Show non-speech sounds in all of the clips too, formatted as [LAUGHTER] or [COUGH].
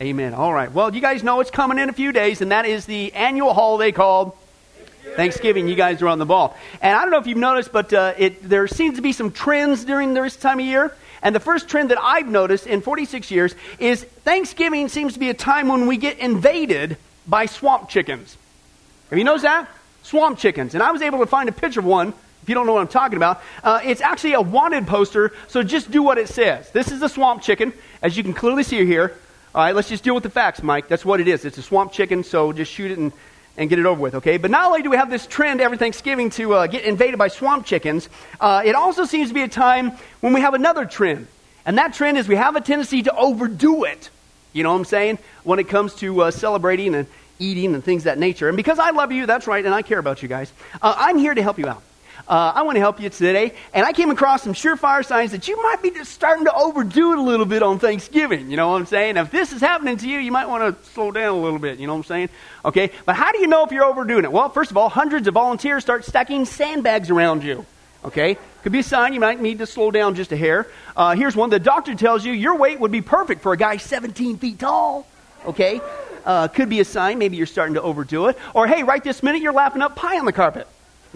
Amen. All right. Well, you guys know it's coming in a few days, and that is the annual holiday called Thanksgiving. You guys are on the ball. And I don't know if you've noticed, but uh, it, there seems to be some trends during this time of year. And the first trend that I've noticed in 46 years is Thanksgiving seems to be a time when we get invaded by swamp chickens. Have you noticed that? Swamp chickens. And I was able to find a picture of one if you don't know what I'm talking about, uh, it's actually a wanted poster, so just do what it says. This is a swamp chicken, as you can clearly see here. All right, let's just deal with the facts, Mike. That's what it is. It's a swamp chicken, so just shoot it and, and get it over with, okay? But not only do we have this trend every Thanksgiving to uh, get invaded by swamp chickens, uh, it also seems to be a time when we have another trend. And that trend is we have a tendency to overdo it. You know what I'm saying? When it comes to uh, celebrating and eating and things that nature. And because I love you, that's right, and I care about you guys, uh, I'm here to help you out. Uh, I want to help you today. And I came across some surefire signs that you might be just starting to overdo it a little bit on Thanksgiving. You know what I'm saying? If this is happening to you, you might want to slow down a little bit. You know what I'm saying? Okay. But how do you know if you're overdoing it? Well, first of all, hundreds of volunteers start stacking sandbags around you. Okay? Could be a sign you might need to slow down just a hair. Uh, here's one. The doctor tells you your weight would be perfect for a guy 17 feet tall. Okay? Uh, could be a sign maybe you're starting to overdo it. Or, hey, right this minute you're lapping up pie on the carpet.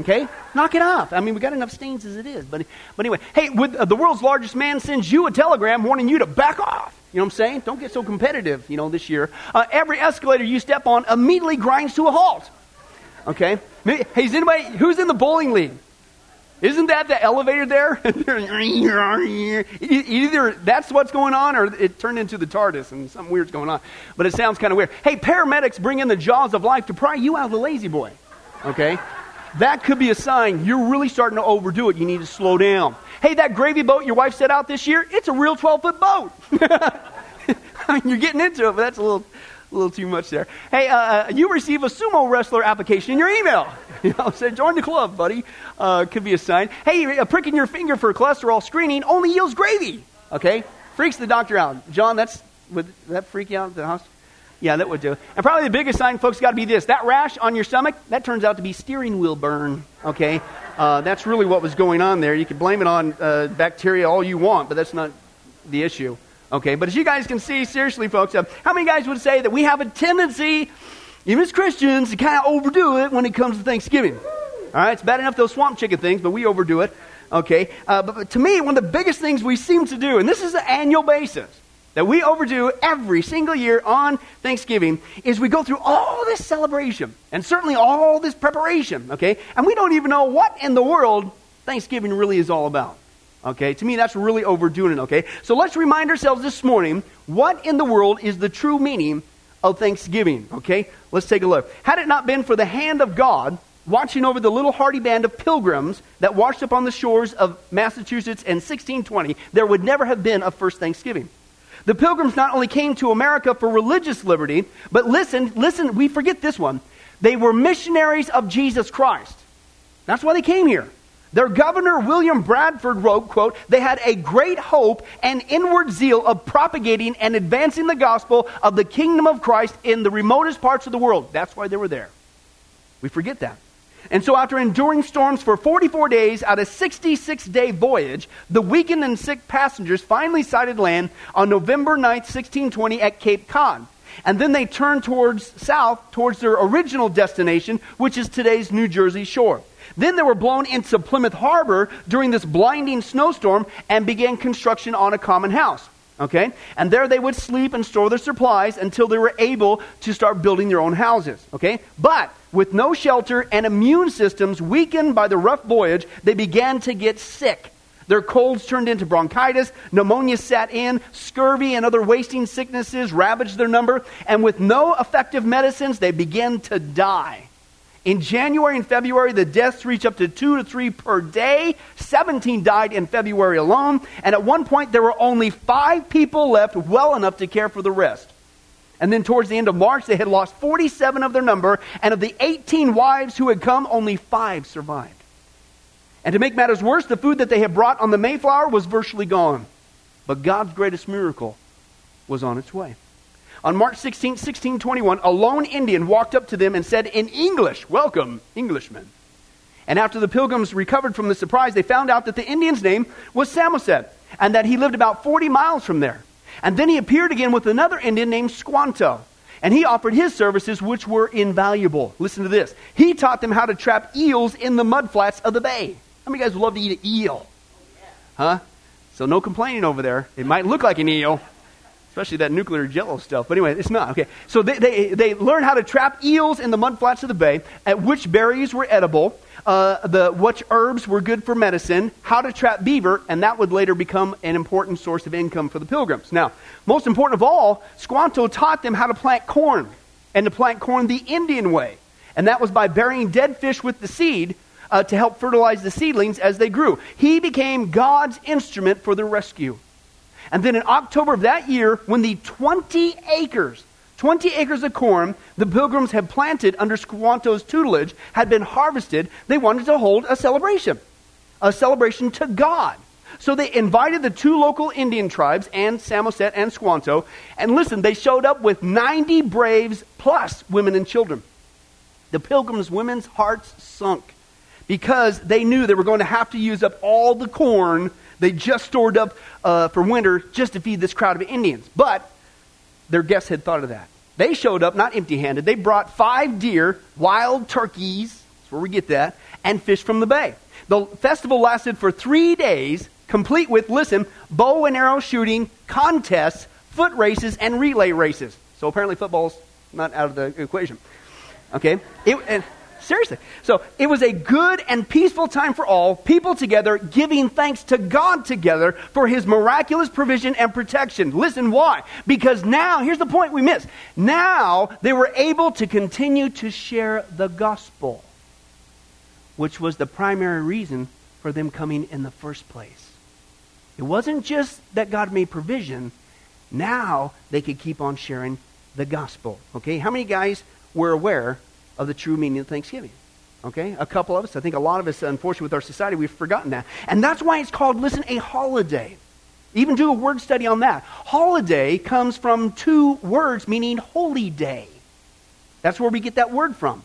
Okay? Knock it off. I mean, we got enough stains as it is. But, but anyway, hey, with, uh, the world's largest man sends you a telegram warning you to back off. You know what I'm saying? Don't get so competitive, you know, this year. Uh, every escalator you step on immediately grinds to a halt. Okay? Hey, is anybody, who's in the bowling league? Isn't that the elevator there? [LAUGHS] Either that's what's going on or it turned into the TARDIS and something weird's going on. But it sounds kind of weird. Hey, paramedics bring in the jaws of life to pry you out of the La-Z-Boy. Okay? That could be a sign you're really starting to overdo it. You need to slow down. Hey, that gravy boat your wife set out this year, it's a real 12 foot boat. [LAUGHS] I mean, you're getting into it, but that's a little, a little too much there. Hey, uh, uh you receive a sumo wrestler application in your email. [LAUGHS] You know, say, join the club, buddy. Uh, could be a sign. Hey, a prick in your finger for cholesterol screening only yields gravy. Okay? Freaks the doctor out. John, that's, would that freak you out at the hospital? Yeah, that would do. And probably the biggest sign, folks, got to be this. That rash on your stomach, that turns out to be steering wheel burn, okay? Uh, that's really what was going on there. You can blame it on uh, bacteria all you want, but that's not the issue, okay? But as you guys can see, seriously, folks, uh, how many guys would say that we have a tendency, even as Christians, to kind of overdo it when it comes to Thanksgiving? All right, it's bad enough those swamp chicken things, but we overdo it, okay? Uh, but, but to me, one of the biggest things we seem to do, and this is an annual basis, that we overdo every single year on Thanksgiving is we go through all this celebration and certainly all this preparation, okay? And we don't even know what in the world Thanksgiving really is all about. Okay? To me, that's really overdoing it, okay? So let's remind ourselves this morning what in the world is the true meaning of Thanksgiving, okay? Let's take a look. Had it not been for the hand of God watching over the little hardy band of pilgrims that washed up on the shores of Massachusetts in 1620, there would never have been a first Thanksgiving. The pilgrims not only came to America for religious liberty, but listen, listen, we forget this one. They were missionaries of Jesus Christ. That's why they came here. Their governor, William Bradford, wrote, quote, they had a great hope and inward zeal of propagating and advancing the gospel of the kingdom of Christ in the remotest parts of the world. That's why they were there. We forget that. And so, after enduring storms for 44 days out of a 66 day voyage, the weakened and sick passengers finally sighted land on November 9th, 1620, at Cape Cod. And then they turned towards south, towards their original destination, which is today's New Jersey shore. Then they were blown into Plymouth Harbor during this blinding snowstorm and began construction on a common house. Okay? And there they would sleep and store their supplies until they were able to start building their own houses. Okay? But with no shelter and immune systems weakened by the rough voyage, they began to get sick. Their colds turned into bronchitis, pneumonia set in, scurvy and other wasting sicknesses ravaged their number, and with no effective medicines, they began to die. In January and February, the deaths reached up to two to three per day. 17 died in February alone. And at one point, there were only five people left well enough to care for the rest. And then towards the end of March, they had lost 47 of their number, and of the 18 wives who had come, only five survived. And to make matters worse, the food that they had brought on the Mayflower was virtually gone. But God's greatest miracle was on its way. On March 16, 1621, a lone Indian walked up to them and said in English, Welcome, Englishmen. And after the pilgrims recovered from the surprise, they found out that the Indian's name was Samoset and that he lived about 40 miles from there. And then he appeared again with another Indian named Squanto. And he offered his services, which were invaluable. Listen to this. He taught them how to trap eels in the mudflats of the bay. How many guys would love to eat an eel? Huh? So no complaining over there. It might look like an eel, especially that nuclear jello stuff. But anyway, it's not. Okay. So they, they, they learned how to trap eels in the mudflats of the bay, at which berries were edible, uh, the, which herbs were good for medicine, how to trap beaver, and that would later become an important source of income for the pilgrims. Now, most important of all, Squanto taught them how to plant corn, and to plant corn the Indian way. And that was by burying dead fish with the seed uh, to help fertilize the seedlings as they grew. He became God's instrument for their rescue. And then in October of that year, when the 20 acres 20 acres of corn the pilgrims had planted under Squanto's tutelage had been harvested. They wanted to hold a celebration, a celebration to God. So they invited the two local Indian tribes, and Samoset and Squanto, and listen, they showed up with 90 braves plus women and children. The pilgrims' women's hearts sunk because they knew they were going to have to use up all the corn they just stored up uh, for winter just to feed this crowd of Indians. But their guests had thought of that. They showed up not empty handed. They brought five deer, wild turkeys, that's where we get that, and fish from the bay. The festival lasted for three days, complete with, listen, bow and arrow shooting, contests, foot races, and relay races. So apparently football's not out of the equation. Okay? It, and, Seriously. So it was a good and peaceful time for all, people together, giving thanks to God together for his miraculous provision and protection. Listen, why? Because now, here's the point we missed. Now they were able to continue to share the gospel, which was the primary reason for them coming in the first place. It wasn't just that God made provision, now they could keep on sharing the gospel. Okay? How many guys were aware of the true meaning of Thanksgiving. Okay? A couple of us, I think a lot of us, unfortunately, with our society, we've forgotten that. And that's why it's called, listen, a holiday. Even do a word study on that. Holiday comes from two words meaning holy day. That's where we get that word from.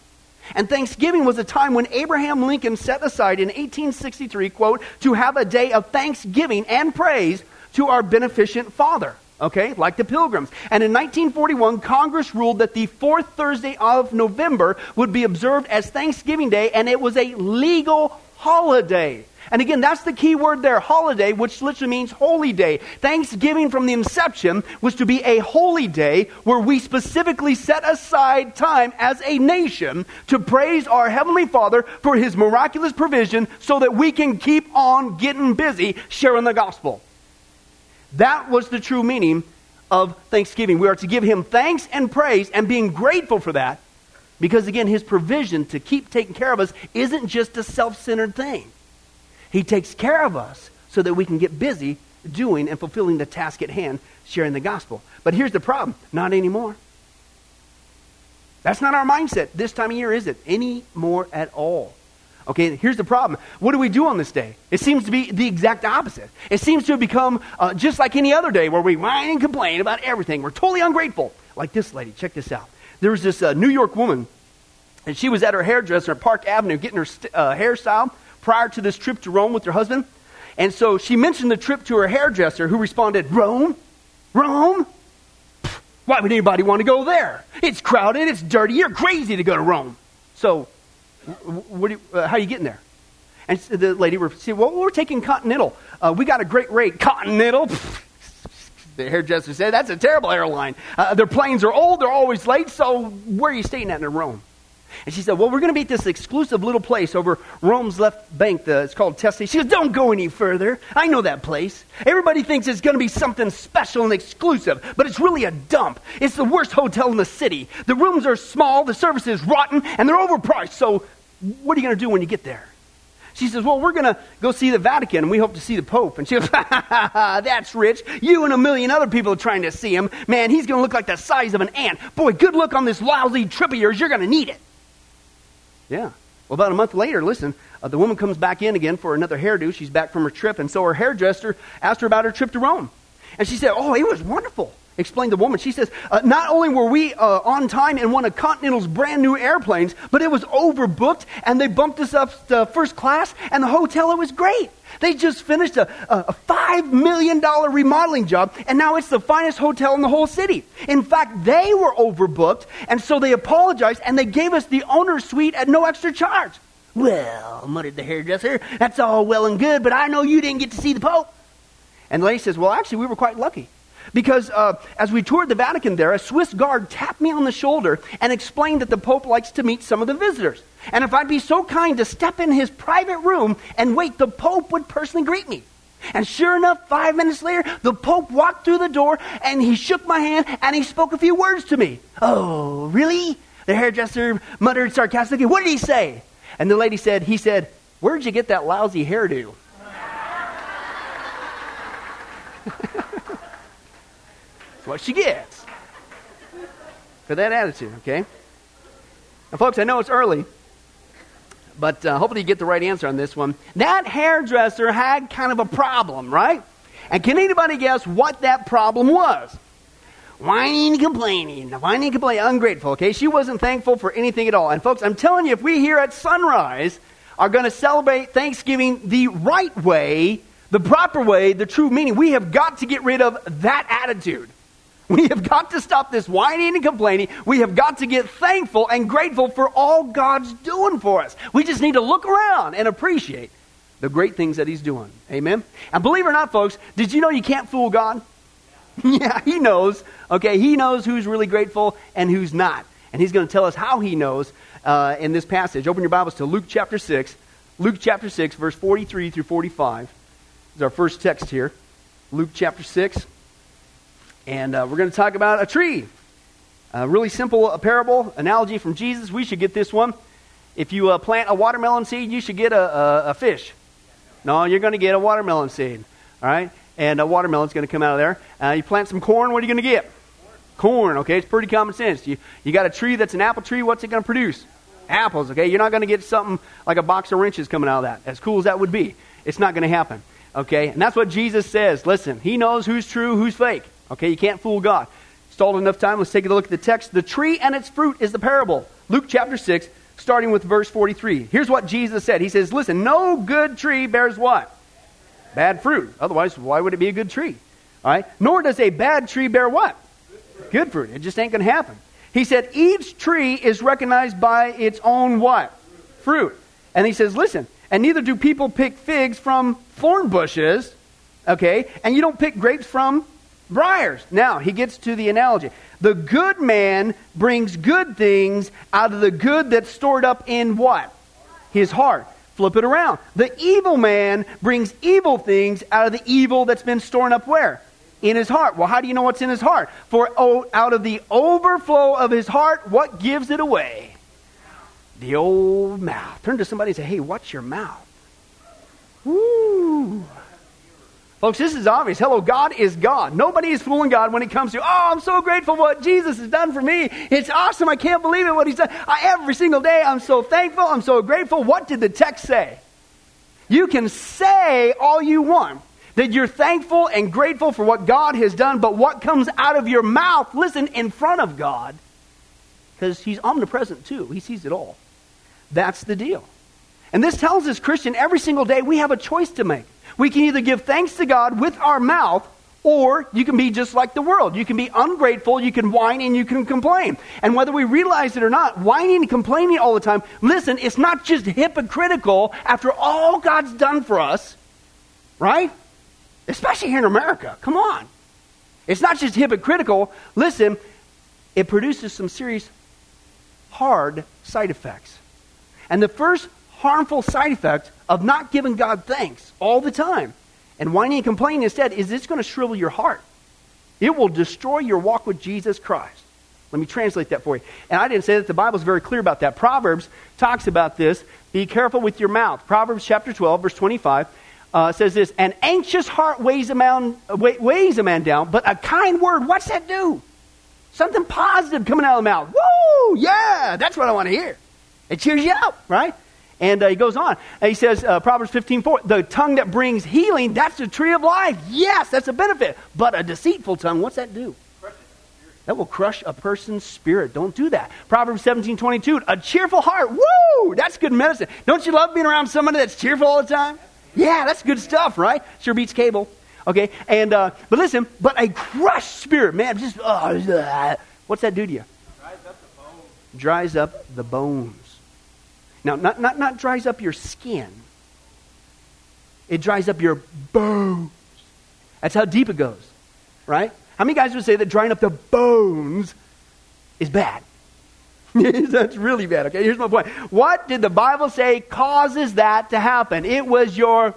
And Thanksgiving was a time when Abraham Lincoln set aside in 1863, quote, to have a day of thanksgiving and praise to our beneficent Father okay, like the pilgrims. And in 1941, Congress ruled that the fourth Thursday of November would be observed as Thanksgiving Day, and it was a legal holiday. And again, that's the key word there, holiday, which literally means holy day. Thanksgiving from the inception was to be a holy day where we specifically set aside time as a nation to praise our Heavenly Father for His miraculous provision so that we can keep on getting busy sharing the gospel. That was the true meaning of thanksgiving. We are to give him thanks and praise and being grateful for that because, again, his provision to keep taking care of us isn't just a self centered thing. He takes care of us so that we can get busy doing and fulfilling the task at hand, sharing the gospel. But here's the problem not anymore. That's not our mindset this time of year, is it? Any more at all. Okay, here's the problem. What do we do on this day? It seems to be the exact opposite. It seems to have become uh, just like any other day where we whine and complain about everything. We're totally ungrateful. Like this lady, check this out. There was this uh, New York woman, and she was at her hairdresser at Park Avenue getting her st- uh, hairstyle prior to this trip to Rome with her husband. And so she mentioned the trip to her hairdresser, who responded, Rome? Rome? why would anybody want to go there? It's crowded, it's dirty, you're crazy to go to Rome. So what you, uh, how are you getting there? And the lady said, well, we're taking Continental. Uh, we got a great rate. Continental? the hairdresser said, that's a terrible airline. Uh, their planes are old, they're always late, so where are you staying at in Rome? And she said, well, we're going to be at this exclusive little place over Rome's left bank. The, it's called Teste. She said, don't go any further. I know that place. Everybody thinks it's going to be something special and exclusive, but it's really a dump. It's the worst hotel in the city. The rooms are small, the service is rotten, and they're overpriced, so what are you going to do when you get there? She says, Well, we're going to go see the Vatican and we hope to see the Pope. And she goes, [LAUGHS] That's rich. You and a million other people are trying to see him. Man, he's going to look like the size of an ant. Boy, good luck on this lousy trip of yours. You're going to need it. Yeah. Well, about a month later, listen, uh, the woman comes back in again for another hairdo. She's back from her trip. And so her hairdresser asked her about her trip to Rome. And she said, Oh, it was wonderful. Explained the woman. She says, uh, Not only were we uh, on time in one of Continental's brand new airplanes, but it was overbooked and they bumped us up to first class and the hotel, it was great. They just finished a, a $5 million remodeling job, and now it's the finest hotel in the whole city. In fact, they were overbooked, and so they apologized and they gave us the owner's suite at no extra charge. Well, muttered the hairdresser, that's all well and good, but I know you didn't get to see the Pope. And the lady says, Well, actually, we were quite lucky. Because uh, as we toured the Vatican there, a Swiss guard tapped me on the shoulder and explained that the Pope likes to meet some of the visitors. And if I'd be so kind to step in his private room and wait, the Pope would personally greet me. And sure enough, five minutes later, the Pope walked through the door and he shook my hand and he spoke a few words to me. Oh, really? The hairdresser muttered sarcastically, What did he say? And the lady said, He said, Where'd you get that lousy hairdo? [LAUGHS] what she gets for that attitude, okay? Now, folks, I know it's early, but uh, hopefully you get the right answer on this one. That hairdresser had kind of a problem, right? And can anybody guess what that problem was? Whining complaining, whining complaining, ungrateful, okay? She wasn't thankful for anything at all. And folks, I'm telling you, if we here at Sunrise are going to celebrate Thanksgiving the right way, the proper way, the true meaning, we have got to get rid of that attitude. [LAUGHS] We have got to stop this whining and complaining. We have got to get thankful and grateful for all God's doing for us. We just need to look around and appreciate the great things that He's doing. Amen? And believe it or not, folks, did you know you can't fool God? [LAUGHS] yeah, He knows. Okay, He knows who's really grateful and who's not. And He's going to tell us how He knows uh, in this passage. Open your Bibles to Luke chapter 6. Luke chapter 6, verse 43 through 45 is our first text here. Luke chapter 6. And uh, we're going to talk about a tree. A really simple a parable, analogy from Jesus. We should get this one. If you uh, plant a watermelon seed, you should get a, a, a fish. No, you're going to get a watermelon seed. All right? And a watermelon's going to come out of there. Uh, you plant some corn, what are you going to get? Corn, okay? It's pretty common sense. You, you got a tree that's an apple tree, what's it going to produce? Apples, okay? You're not going to get something like a box of wrenches coming out of that. As cool as that would be, it's not going to happen. Okay? And that's what Jesus says. Listen, he knows who's true, who's fake. Okay, you can't fool God. Stalled enough time. Let's take a look at the text. The tree and its fruit is the parable. Luke chapter 6, starting with verse 43. Here's what Jesus said. He says, Listen, no good tree bears what? Bad fruit. Otherwise, why would it be a good tree? All right? Nor does a bad tree bear what? Good fruit. It just ain't going to happen. He said, Each tree is recognized by its own what? Fruit. And he says, Listen, and neither do people pick figs from thorn bushes, okay? And you don't pick grapes from briars. Now, he gets to the analogy. The good man brings good things out of the good that's stored up in what? His heart. Flip it around. The evil man brings evil things out of the evil that's been stored up where? In his heart. Well, how do you know what's in his heart? For out of the overflow of his heart, what gives it away? The old mouth. Turn to somebody and say, hey, watch your mouth. Woo. Folks, this is obvious. Hello, God is God. Nobody is fooling God when it comes to, oh, I'm so grateful what Jesus has done for me. It's awesome. I can't believe it, what He's done. I, every single day, I'm so thankful. I'm so grateful. What did the text say? You can say all you want that you're thankful and grateful for what God has done, but what comes out of your mouth, listen, in front of God, because He's omnipresent too. He sees it all. That's the deal. And this tells us, Christian, every single day we have a choice to make. We can either give thanks to God with our mouth, or you can be just like the world. You can be ungrateful, you can whine, and you can complain. And whether we realize it or not, whining and complaining all the time, listen, it's not just hypocritical after all God's done for us, right? Especially here in America. Come on. It's not just hypocritical. Listen, it produces some serious hard side effects. And the first harmful side effect of not giving God thanks all the time and whining and complaining instead is this going to shrivel your heart. It will destroy your walk with Jesus Christ. Let me translate that for you. And I didn't say that the Bible is very clear about that. Proverbs talks about this. Be careful with your mouth. Proverbs chapter 12, verse 25 uh, says this An anxious heart weighs a, man, weighs a man down, but a kind word, what's that do? Something positive coming out of the mouth. Woo! Yeah, that's what I want to hear. It cheers you up, right? And uh, he goes on. And he says, uh, Proverbs 15, 4, the tongue that brings healing, that's the tree of life. Yes, that's a benefit. But a deceitful tongue, what's that do? That will crush a person's spirit. Don't do that. Proverbs 17 22, a cheerful heart. Woo! That's good medicine. Don't you love being around somebody that's cheerful all the time? Yeah, that's good stuff, right? Sure beats cable. Okay, and uh, but listen, but a crushed spirit, man, just uh, what's that do to you? Dries up the bones. Dries up the bones. Now, not, not, not dries up your skin. It dries up your bones. That's how deep it goes, right? How many guys would say that drying up the bones is bad? [LAUGHS] That's really bad. Okay, here's my point. What did the Bible say causes that to happen? It was your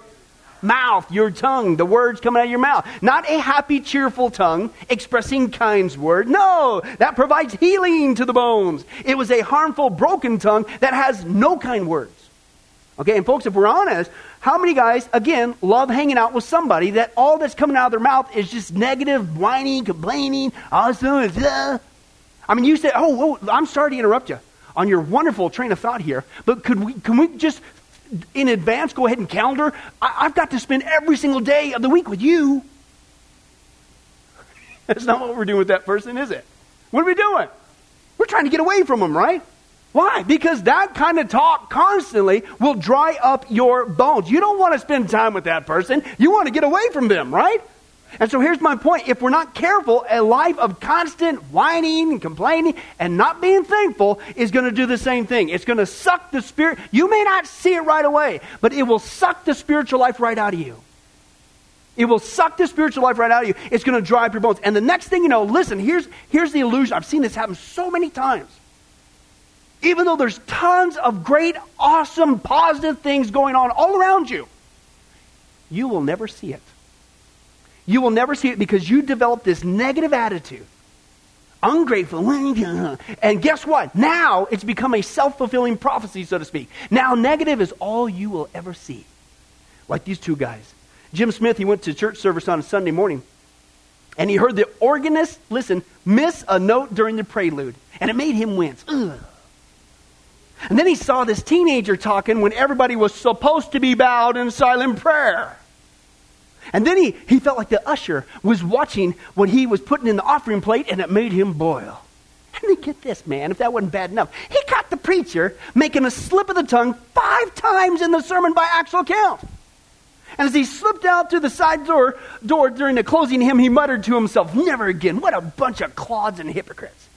mouth, your tongue, the words coming out of your mouth. Not a happy, cheerful tongue expressing kind word. No, that provides healing to the bones. It was a harmful, broken tongue that has no kind words. Okay, and folks, if we're honest, how many guys, again, love hanging out with somebody that all that's coming out of their mouth is just negative, whining, complaining, awesome, uh. I mean, you say, oh, oh, I'm sorry to interrupt you on your wonderful train of thought here, but could we, can we just in advance go ahead and calendar? I, I've got to spend every single day of the week with you. [LAUGHS] That's not what we're doing with that person, is it? What are we doing? We're trying to get away from them, right? Why? Because that kind of talk constantly will dry up your bones. You don't want to spend time with that person. You want to get away from them, right? And so here's my point. If we're not careful, a life of constant whining and complaining and not being thankful is going to do the same thing. It's going to suck the spirit. You may not see it right away, but it will suck the spiritual life right out of you. It will suck the spiritual life right out of you. It's going to dry up your bones. And the next thing you know, listen, here's, here's the illusion. I've seen this happen so many times. Even though there's tons of great, awesome, positive things going on all around you, you will never see it. You will never see it because you develop this negative attitude. Ungrateful. [LAUGHS] And guess what? Now it's become a self fulfilling prophecy, so to speak. Now negative is all you will ever see. Like these two guys. Jim Smith, he went to church service on a Sunday morning. And he heard the organist, listen, miss a note during the prelude. And it made him wince. Ugh. And then he saw this teenager talking when everybody was supposed to be bowed in silent prayer. And then he, he felt like the usher was watching what he was putting in the offering plate, and it made him boil. And then get this, man, if that wasn't bad enough, he caught the preacher making a slip of the tongue five times in the sermon by actual count. And as he slipped out through the side door, door during the closing hymn, he muttered to himself, Never again. What a bunch of clods and hypocrites.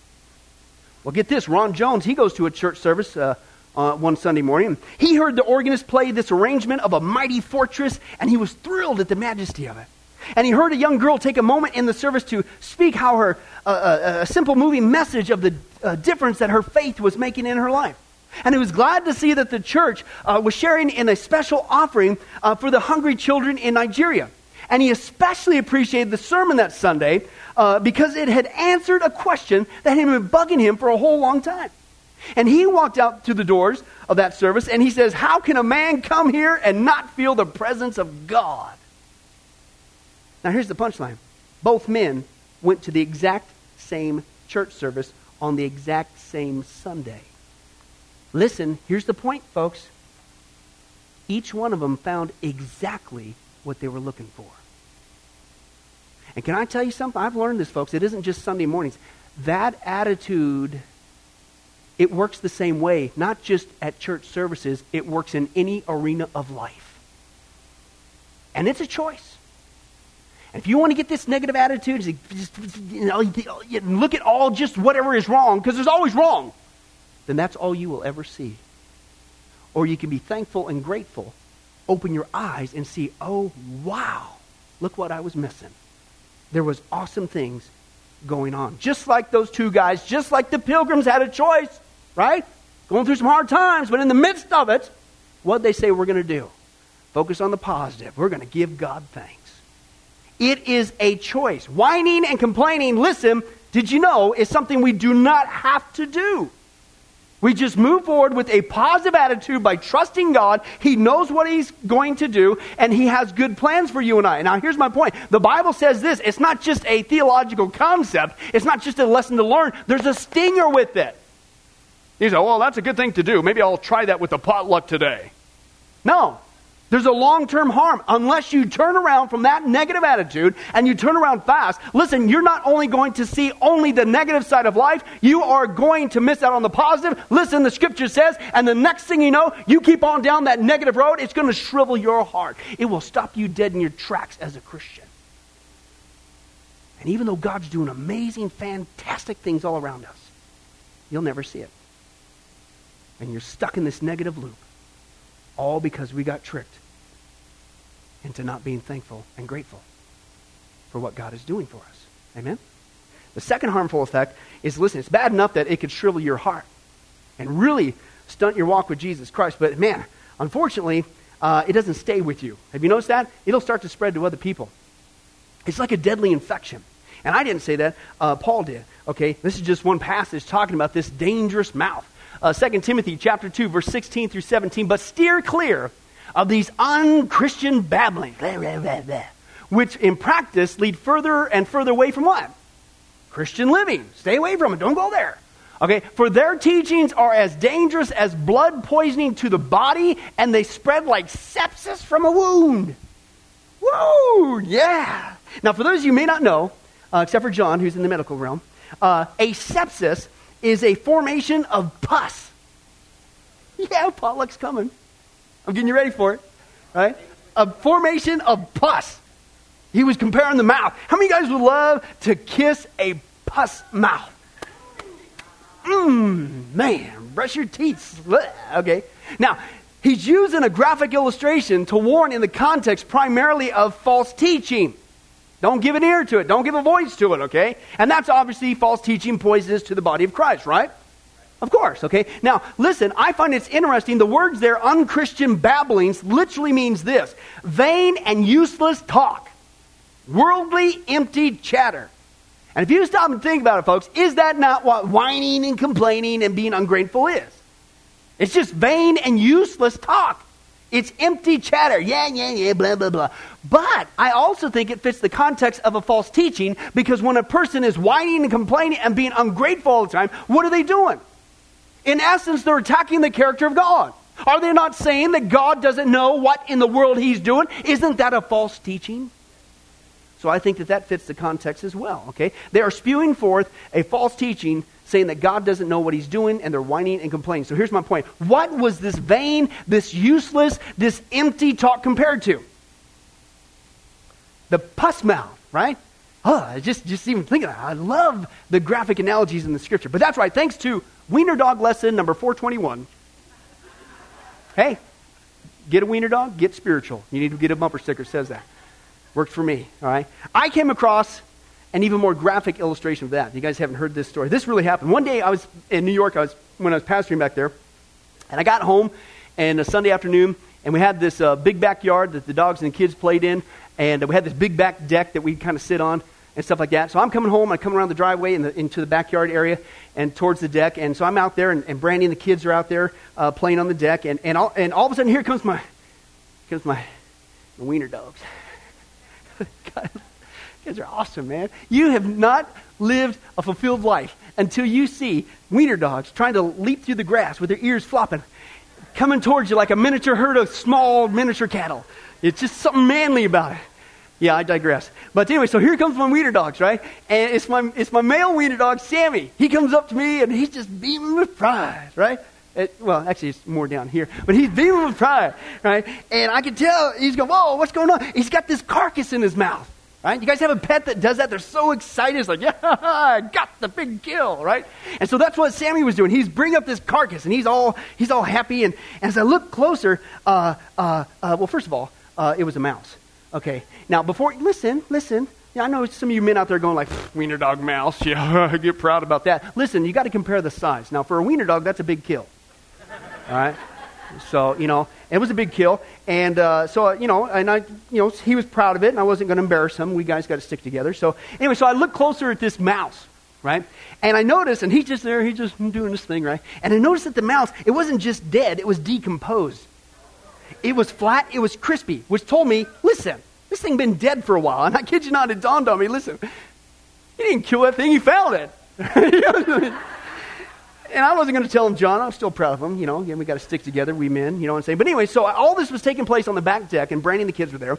Well, get this. Ron Jones, he goes to a church service uh, uh, one Sunday morning. He heard the organist play this arrangement of a mighty fortress, and he was thrilled at the majesty of it. And he heard a young girl take a moment in the service to speak how her uh, uh, a simple moving message of the uh, difference that her faith was making in her life. And he was glad to see that the church uh, was sharing in a special offering uh, for the hungry children in Nigeria. And he especially appreciated the sermon that Sunday uh, because it had answered a question that had been bugging him for a whole long time. And he walked out to the doors of that service and he says, How can a man come here and not feel the presence of God? Now, here's the punchline both men went to the exact same church service on the exact same Sunday. Listen, here's the point, folks. Each one of them found exactly what they were looking for. And can I tell you something? I've learned this, folks. It isn't just Sunday mornings. That attitude it works the same way, not just at church services, it works in any arena of life. And it's a choice. And if you want to get this negative attitude, look at all just whatever is wrong, because there's always wrong, then that's all you will ever see. Or you can be thankful and grateful, open your eyes and see, oh, wow, look what I was missing. There was awesome things going on. Just like those two guys, just like the pilgrims had a choice right? Going through some hard times, but in the midst of it, what they say we're going to do? Focus on the positive. We're going to give God thanks. It is a choice. Whining and complaining, listen, did you know, is something we do not have to do. We just move forward with a positive attitude by trusting God. He knows what He's going to do, and He has good plans for you and I. Now, here's my point. The Bible says this it's not just a theological concept, it's not just a lesson to learn, there's a stinger with it. You say, well, that's a good thing to do. Maybe I'll try that with the potluck today. No. There's a long term harm unless you turn around from that negative attitude and you turn around fast. Listen, you're not only going to see only the negative side of life, you are going to miss out on the positive. Listen, the scripture says, and the next thing you know, you keep on down that negative road, it's going to shrivel your heart. It will stop you dead in your tracks as a Christian. And even though God's doing amazing, fantastic things all around us, you'll never see it. And you're stuck in this negative loop, all because we got tricked into not being thankful and grateful for what God is doing for us. Amen? The second harmful effect is listen, it's bad enough that it could shrivel your heart and really stunt your walk with Jesus Christ. But man, unfortunately, uh, it doesn't stay with you. Have you noticed that? It'll start to spread to other people. It's like a deadly infection. And I didn't say that, uh, Paul did. Okay, this is just one passage talking about this dangerous mouth. Uh, 2 Timothy chapter 2, verse 16 through 17. But steer clear of these unchristian babblings, blah, blah, blah, which in practice lead further and further away from what? Christian living. Stay away from it. Don't go there. Okay, for their teachings are as dangerous as blood poisoning to the body, and they spread like sepsis from a wound. Woo! Yeah. Now, for those of you may not know, uh, except for John, who's in the medical realm, uh, a sepsis is a formation of pus. Yeah, potluck's coming. I'm getting you ready for it, right? A formation of pus. He was comparing the mouth. How many guys would love to kiss a pus mouth? Mmm, man, brush your teeth. Okay. Now, he's using a graphic illustration to warn in the context primarily of false teaching. Don't give an ear to it. Don't give a voice to it, okay? And that's obviously false teaching poisonous to the body of Christ, right? Of course, okay? Now, listen, I find it's interesting. The words there, unchristian babblings, literally means this vain and useless talk, worldly, empty chatter. And if you stop and think about it, folks, is that not what whining and complaining and being ungrateful is? It's just vain and useless talk. It's empty chatter. Yeah, yeah, yeah, blah, blah, blah. But I also think it fits the context of a false teaching because when a person is whining and complaining and being ungrateful all the time, what are they doing? In essence, they're attacking the character of God. Are they not saying that God doesn't know what in the world He's doing? Isn't that a false teaching? So I think that that fits the context as well, okay? They are spewing forth a false teaching saying that God doesn't know what he's doing and they're whining and complaining. So here's my point. What was this vain, this useless, this empty talk compared to? The pus mouth, right? Oh, just, just even thinking of I love the graphic analogies in the scripture. But that's right. Thanks to Wiener Dog lesson number 421. Hey, get a wiener dog, get spiritual. You need to get a bumper sticker says that. Worked for me, all right? I came across an even more graphic illustration of that. You guys haven't heard this story. This really happened. One day I was in New York, I was, when I was pastoring back there, and I got home and a Sunday afternoon, and we had this uh, big backyard that the dogs and the kids played in, and we had this big back deck that we'd kind of sit on and stuff like that. So I'm coming home, I come around the driveway the, into the backyard area and towards the deck, and so I'm out there, and, and Brandy and the kids are out there uh, playing on the deck, and, and, all, and all of a sudden here comes my, comes my, my wiener dogs. [LAUGHS] Guys are awesome, man. You have not lived a fulfilled life until you see wiener dogs trying to leap through the grass with their ears flopping, coming towards you like a miniature herd of small miniature cattle. It's just something manly about it. Yeah, I digress. But anyway, so here comes my wiener dogs, right? And it's my, it's my male wiener dog, Sammy. He comes up to me and he's just beaming with pride, right? It, well, actually, it's more down here, but he's beaming with pride, right? And I can tell he's going, "Whoa, what's going on?" He's got this carcass in his mouth, Right? You guys have a pet that does that? They're so excited. It's like, [LAUGHS] yeah, I got the big kill, right? And so that's what Sammy was doing. He's bringing up this carcass, and he's all he's all happy. And, and as I look closer, uh, uh, uh, well, first of all, uh, it was a mouse. Okay. Now, before listen, listen. Yeah, I know some of you men out there going like, wiener dog mouse. [LAUGHS] Yeah, get proud about that. Listen, you got to compare the size. Now, for a wiener dog, that's a big kill. All right. So, you know, it was a big kill. And uh, so, you know, and I, you know, he was proud of it, and I wasn't going to embarrass him. We guys got to stick together. So, anyway, so I looked closer at this mouse, right? And I noticed, and he's just there, he's just doing this thing, right? And I noticed that the mouse, it wasn't just dead, it was decomposed. It was flat, it was crispy, which told me, listen, this thing been dead for a while. And I kid you not, it dawned on me, listen, he didn't kill that thing, he found it. [LAUGHS] and I wasn't going to tell him, John. I'm still proud of him. You know, again, we got to stick together, we men. You know what I'm saying? But anyway, so all this was taking place on the back deck, and Brandy and the kids were there.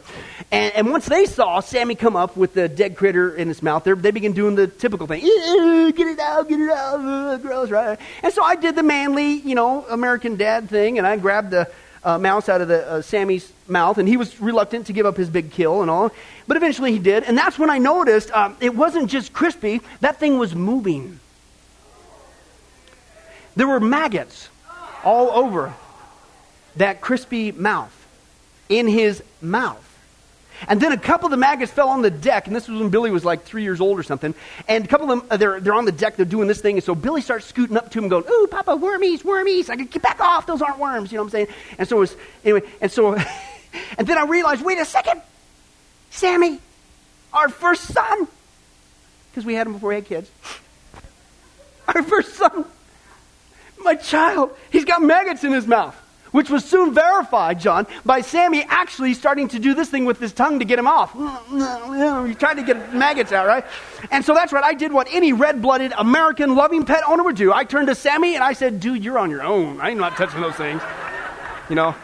And, and once they saw Sammy come up with the dead critter in his mouth, they began doing the typical thing: get it out, get it out, gross, right? And so I did the manly, you know, American dad thing, and I grabbed the uh, mouse out of the uh, Sammy's mouth, and he was reluctant to give up his big kill and all. But eventually he did, and that's when I noticed um, it wasn't just crispy; that thing was moving. There were maggots all over that crispy mouth, in his mouth. And then a couple of the maggots fell on the deck, and this was when Billy was like three years old or something. And a couple of them, uh, they're, they're on the deck, they're doing this thing. And so Billy starts scooting up to him, going, Ooh, Papa, wormies, wormies. I can get back off. Those aren't worms. You know what I'm saying? And so it was, anyway, and so, [LAUGHS] and then I realized, wait a second, Sammy, our first son, because we had him before we had kids, [LAUGHS] our first son my child, he's got maggots in his mouth, which was soon verified, John, by Sammy actually starting to do this thing with his tongue to get him off. [LAUGHS] He tried to get maggots out, right? And so that's what I did what any red blooded American loving pet owner would do. I turned to Sammy and I said, Dude, you're on your own. I'm not touching those things. You know?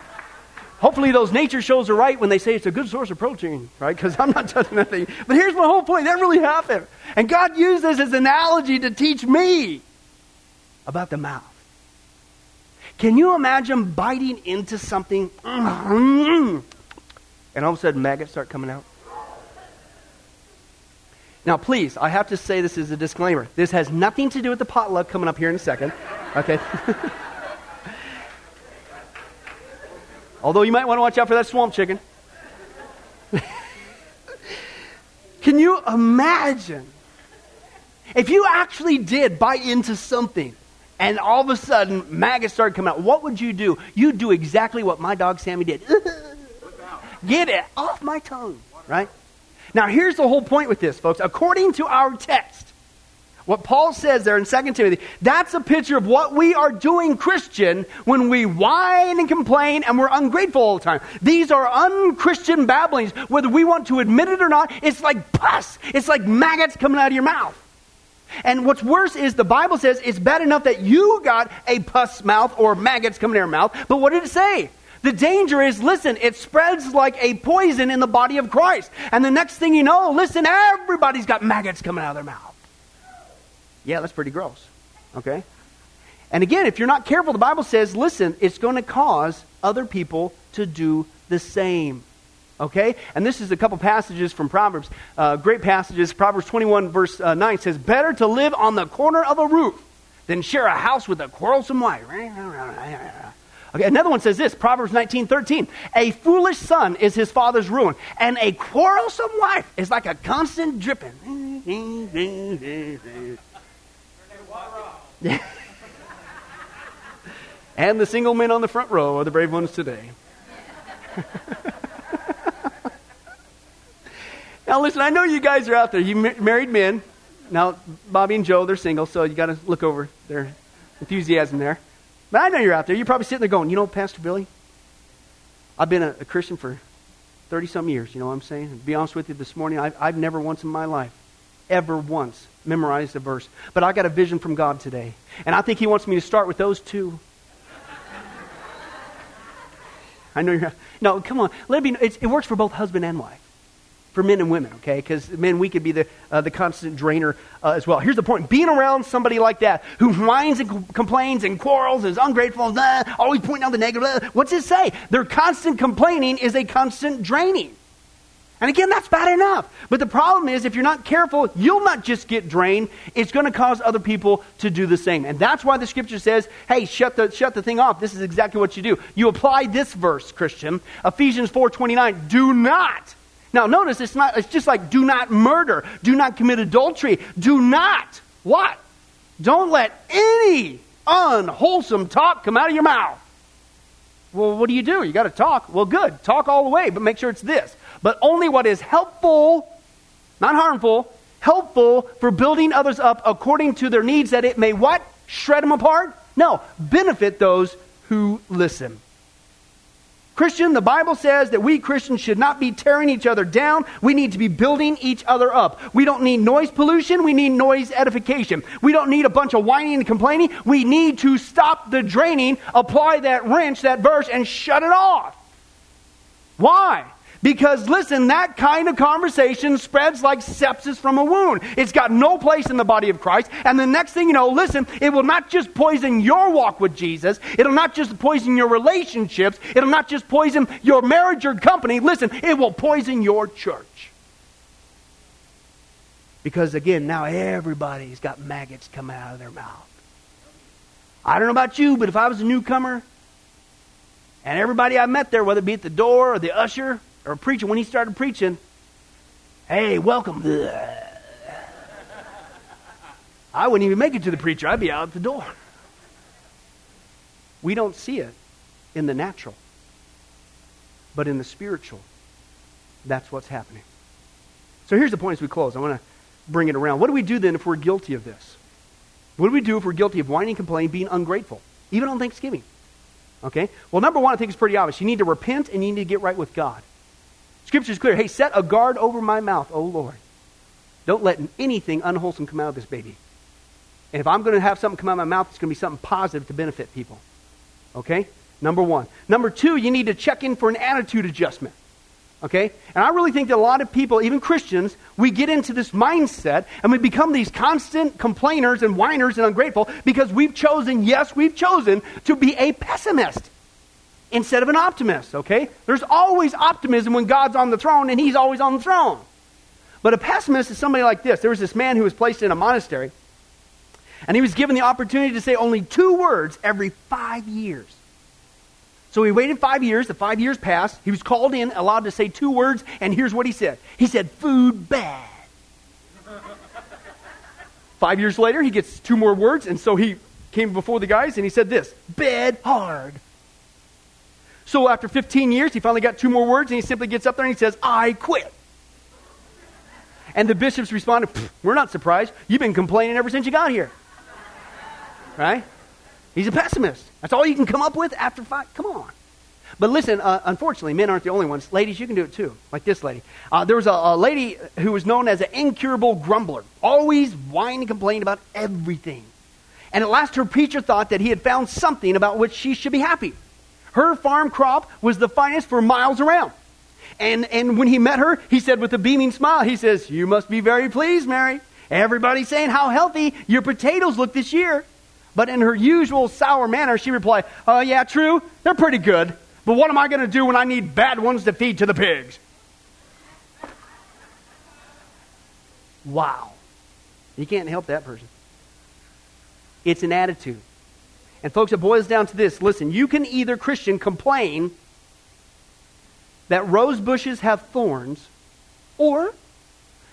Hopefully, those nature shows are right when they say it's a good source of protein, right? Because I'm not [LAUGHS] touching that thing. But here's my whole point that really happened. And God used this as an analogy to teach me about the mouth. Can you imagine biting into something and all of a sudden maggots start coming out? Now, please, I have to say this as a disclaimer. This has nothing to do with the potluck coming up here in a second. Okay? [LAUGHS] Although you might want to watch out for that swamp chicken. [LAUGHS] Can you imagine if you actually did bite into something and all of a sudden maggots started coming out, what would you do? You'd do exactly what my dog Sammy did. [LAUGHS] Get it off my tongue, right? Now, here's the whole point with this, folks. According to our text, what Paul says there in 2 Timothy, that's a picture of what we are doing, Christian, when we whine and complain and we're ungrateful all the time. These are unchristian babblings, whether we want to admit it or not. It's like pus, it's like maggots coming out of your mouth. And what's worse is the Bible says it's bad enough that you got a pus mouth or maggots coming in your mouth, but what did it say? The danger is, listen, it spreads like a poison in the body of Christ. And the next thing you know, listen, everybody's got maggots coming out of their mouth. Yeah, that's pretty gross. Okay? And again, if you're not careful, the Bible says, listen, it's going to cause other people to do the same. Okay? And this is a couple passages from Proverbs. Uh, great passages. Proverbs 21, verse uh, 9 says, Better to live on the corner of a roof than share a house with a quarrelsome wife. [LAUGHS] Okay, another one says this Proverbs 19, 13. A foolish son is his father's ruin, and a quarrelsome wife is like a constant dripping. [LAUGHS] and the single men on the front row are the brave ones today. [LAUGHS] Now, listen, I know you guys are out there. You married men. Now, Bobby and Joe, they're single, so you got to look over their enthusiasm there. But I know you're out there. You're probably sitting there going, you know, Pastor Billy, I've been a, a Christian for 30 some years, you know what I'm saying? To be honest with you, this morning, I've, I've never once in my life, ever once, memorized a verse. But I got a vision from God today. And I think He wants me to start with those two. [LAUGHS] I know you're. No, come on. Let me. it works for both husband and wife for men and women, okay? Because men, we could be the, uh, the constant drainer uh, as well. Here's the point being around somebody like that who whines and complains and quarrels, and is ungrateful, blah, always pointing out the negative, blah, what's it say? Their constant complaining is a constant draining. And again, that's bad enough. But the problem is, if you're not careful, you'll not just get drained. It's going to cause other people to do the same. And that's why the scripture says, hey, shut the, shut the thing off. This is exactly what you do. You apply this verse, Christian, Ephesians 4.29. Do not now, notice it's not, it's just like do not murder, do not commit adultery, do not what? Don't let any unwholesome talk come out of your mouth. Well, what do you do? You got to talk. Well, good. Talk all the way, but make sure it's this. But only what is helpful, not harmful, helpful for building others up according to their needs that it may what? Shred them apart? No, benefit those who listen. Christian, the Bible says that we Christians should not be tearing each other down. We need to be building each other up. We don't need noise pollution. We need noise edification. We don't need a bunch of whining and complaining. We need to stop the draining, apply that wrench, that verse, and shut it off. Why? Because listen, that kind of conversation spreads like sepsis from a wound. It's got no place in the body of Christ. And the next thing you know, listen, it will not just poison your walk with Jesus. It'll not just poison your relationships. It'll not just poison your marriage or company. Listen, it will poison your church. Because again, now everybody's got maggots coming out of their mouth. I don't know about you, but if I was a newcomer and everybody I met there, whether it be at the door or the usher, or preacher, when he started preaching, hey, welcome. I wouldn't even make it to the preacher. I'd be out the door. We don't see it in the natural, but in the spiritual, that's what's happening. So here's the point as we close. I want to bring it around. What do we do then if we're guilty of this? What do we do if we're guilty of whining, complaining, being ungrateful, even on Thanksgiving? Okay? Well, number one, I think it's pretty obvious. You need to repent and you need to get right with God. Scripture is clear. Hey, set a guard over my mouth, O Lord. Don't let anything unwholesome come out of this baby. And if I'm going to have something come out of my mouth, it's going to be something positive to benefit people. Okay? Number one. Number two, you need to check in for an attitude adjustment. Okay? And I really think that a lot of people, even Christians, we get into this mindset and we become these constant complainers and whiners and ungrateful because we've chosen, yes, we've chosen to be a pessimist instead of an optimist, okay? There's always optimism when God's on the throne and he's always on the throne. But a pessimist is somebody like this. There was this man who was placed in a monastery, and he was given the opportunity to say only two words every five years. So he waited five years. The five years passed. He was called in, allowed to say two words, and here's what he said He said, Food bad. five years later, he gets two more words, and so he came before the guys and he said this Bed hard. So after 15 years, he finally got two more words, and he simply gets up there and he says, I quit. And the bishops responded, We're not surprised. You've been complaining ever since you got here. Right? He's a pessimist. That's all you can come up with after five. Come on. But listen, uh, unfortunately, men aren't the only ones. Ladies, you can do it too, like this lady. Uh, there was a, a, lady who was known as an incurable grumbler, always whining and complaining about everything. And at last, her preacher thought that he had found something about which she should be happy. Her farm crop was the finest for miles around. And, and when he met her, he said with a beaming smile, he says, You must be very pleased, Mary. Everybody's saying how healthy your potatoes look this year. But in her usual sour manner, she replied, Oh, yeah, true. They're pretty good. But what am I going to do when I need bad ones to feed to the pigs? Wow. You can't help that person. It's an attitude. And folks, it boils down to this. Listen, you can either, Christian, complain that rose bushes have thorns, or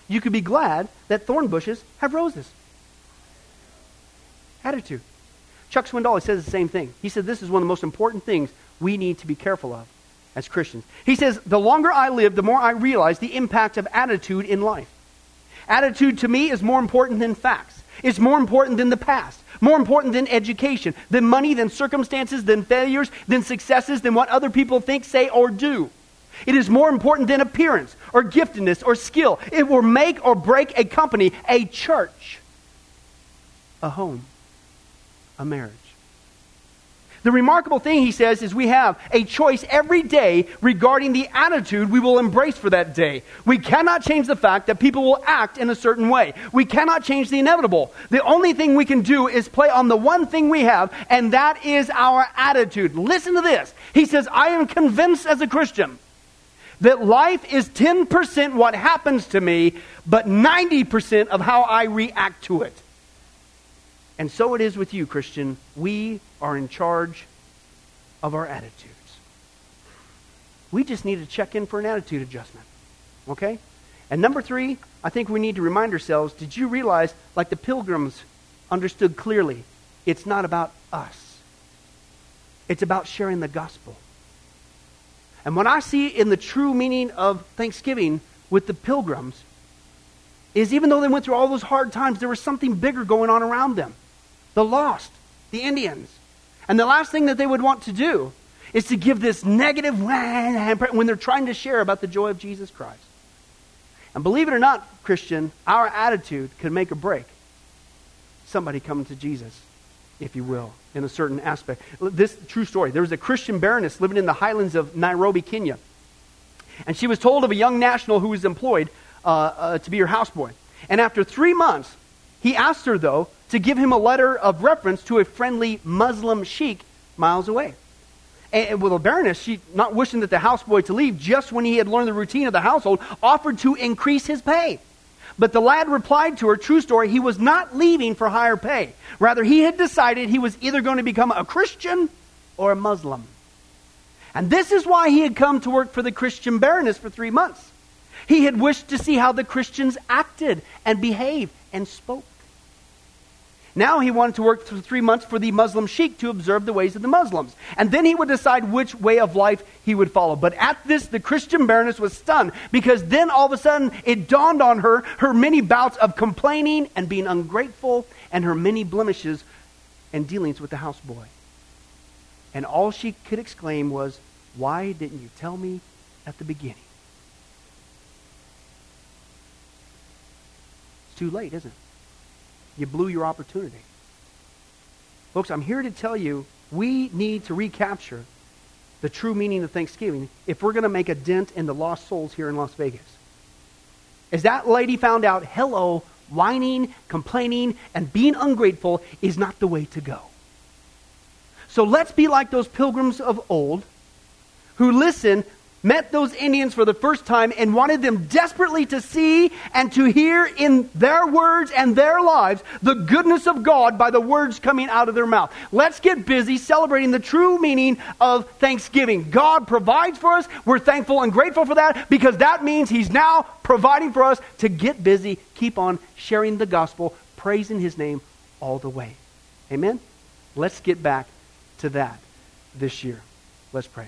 you could be glad that thorn bushes have roses. Attitude. Chuck Swindoll says the same thing. He said this is one of the most important things we need to be careful of as Christians. He says, The longer I live, the more I realize the impact of attitude in life. Attitude to me is more important than facts, it's more important than the past. More important than education, than money, than circumstances, than failures, than successes, than what other people think, say, or do. It is more important than appearance or giftedness or skill. It will make or break a company, a church, a home, a marriage. The remarkable thing, he says, is we have a choice every day regarding the attitude we will embrace for that day. We cannot change the fact that people will act in a certain way. We cannot change the inevitable. The only thing we can do is play on the one thing we have, and that is our attitude. Listen to this. He says, I am convinced as a Christian that life is 10% what happens to me, but 90% of how I react to it. And so it is with you, Christian. We are in charge of our attitudes. We just need to check in for an attitude adjustment. Okay? And number three, I think we need to remind ourselves did you realize, like the pilgrims understood clearly, it's not about us, it's about sharing the gospel. And what I see in the true meaning of Thanksgiving with the pilgrims is even though they went through all those hard times, there was something bigger going on around them the lost, the Indians. And the last thing that they would want to do is to give this negative when they're trying to share about the joy of Jesus Christ. And believe it or not, Christian, our attitude can make or break somebody coming to Jesus, if you will, in a certain aspect. This true story. There was a Christian baroness living in the highlands of Nairobi, Kenya. And she was told of a young national who was employed uh, uh, to be her houseboy. And after three months, he asked her, though, to give him a letter of reference to a friendly Muslim sheik miles away. And with a baroness, she, not wishing that the houseboy to leave, just when he had learned the routine of the household, offered to increase his pay. But the lad replied to her, true story, he was not leaving for higher pay. Rather, he had decided he was either going to become a Christian or a Muslim. And this is why he had come to work for the Christian baroness for three months. He had wished to see how the Christians acted and behaved and spoke. Now he wanted to work for three months for the Muslim sheikh to observe the ways of the Muslims. And then he would decide which way of life he would follow. But at this, the Christian baroness was stunned because then all of a sudden it dawned on her her many bouts of complaining and being ungrateful and her many blemishes and dealings with the houseboy. And all she could exclaim was, Why didn't you tell me at the beginning? It's too late, isn't it? You blew your opportunity. Folks, I'm here to tell you we need to recapture the true meaning of Thanksgiving if we're going to make a dent in the lost souls here in Las Vegas. As that lady found out, hello, whining, complaining, and being ungrateful is not the way to go. So let's be like those pilgrims of old who listen met those Indians for the first time and wanted them desperately to see and to hear in their words and their lives the goodness of God by the words coming out of their mouth. Let's get busy celebrating the true meaning of Thanksgiving. God provides for us. We're thankful and grateful for that because that means He's now providing for us to get busy, keep on sharing the gospel, praising His name all the way. Amen? Let's get back to that this year. Let's pray.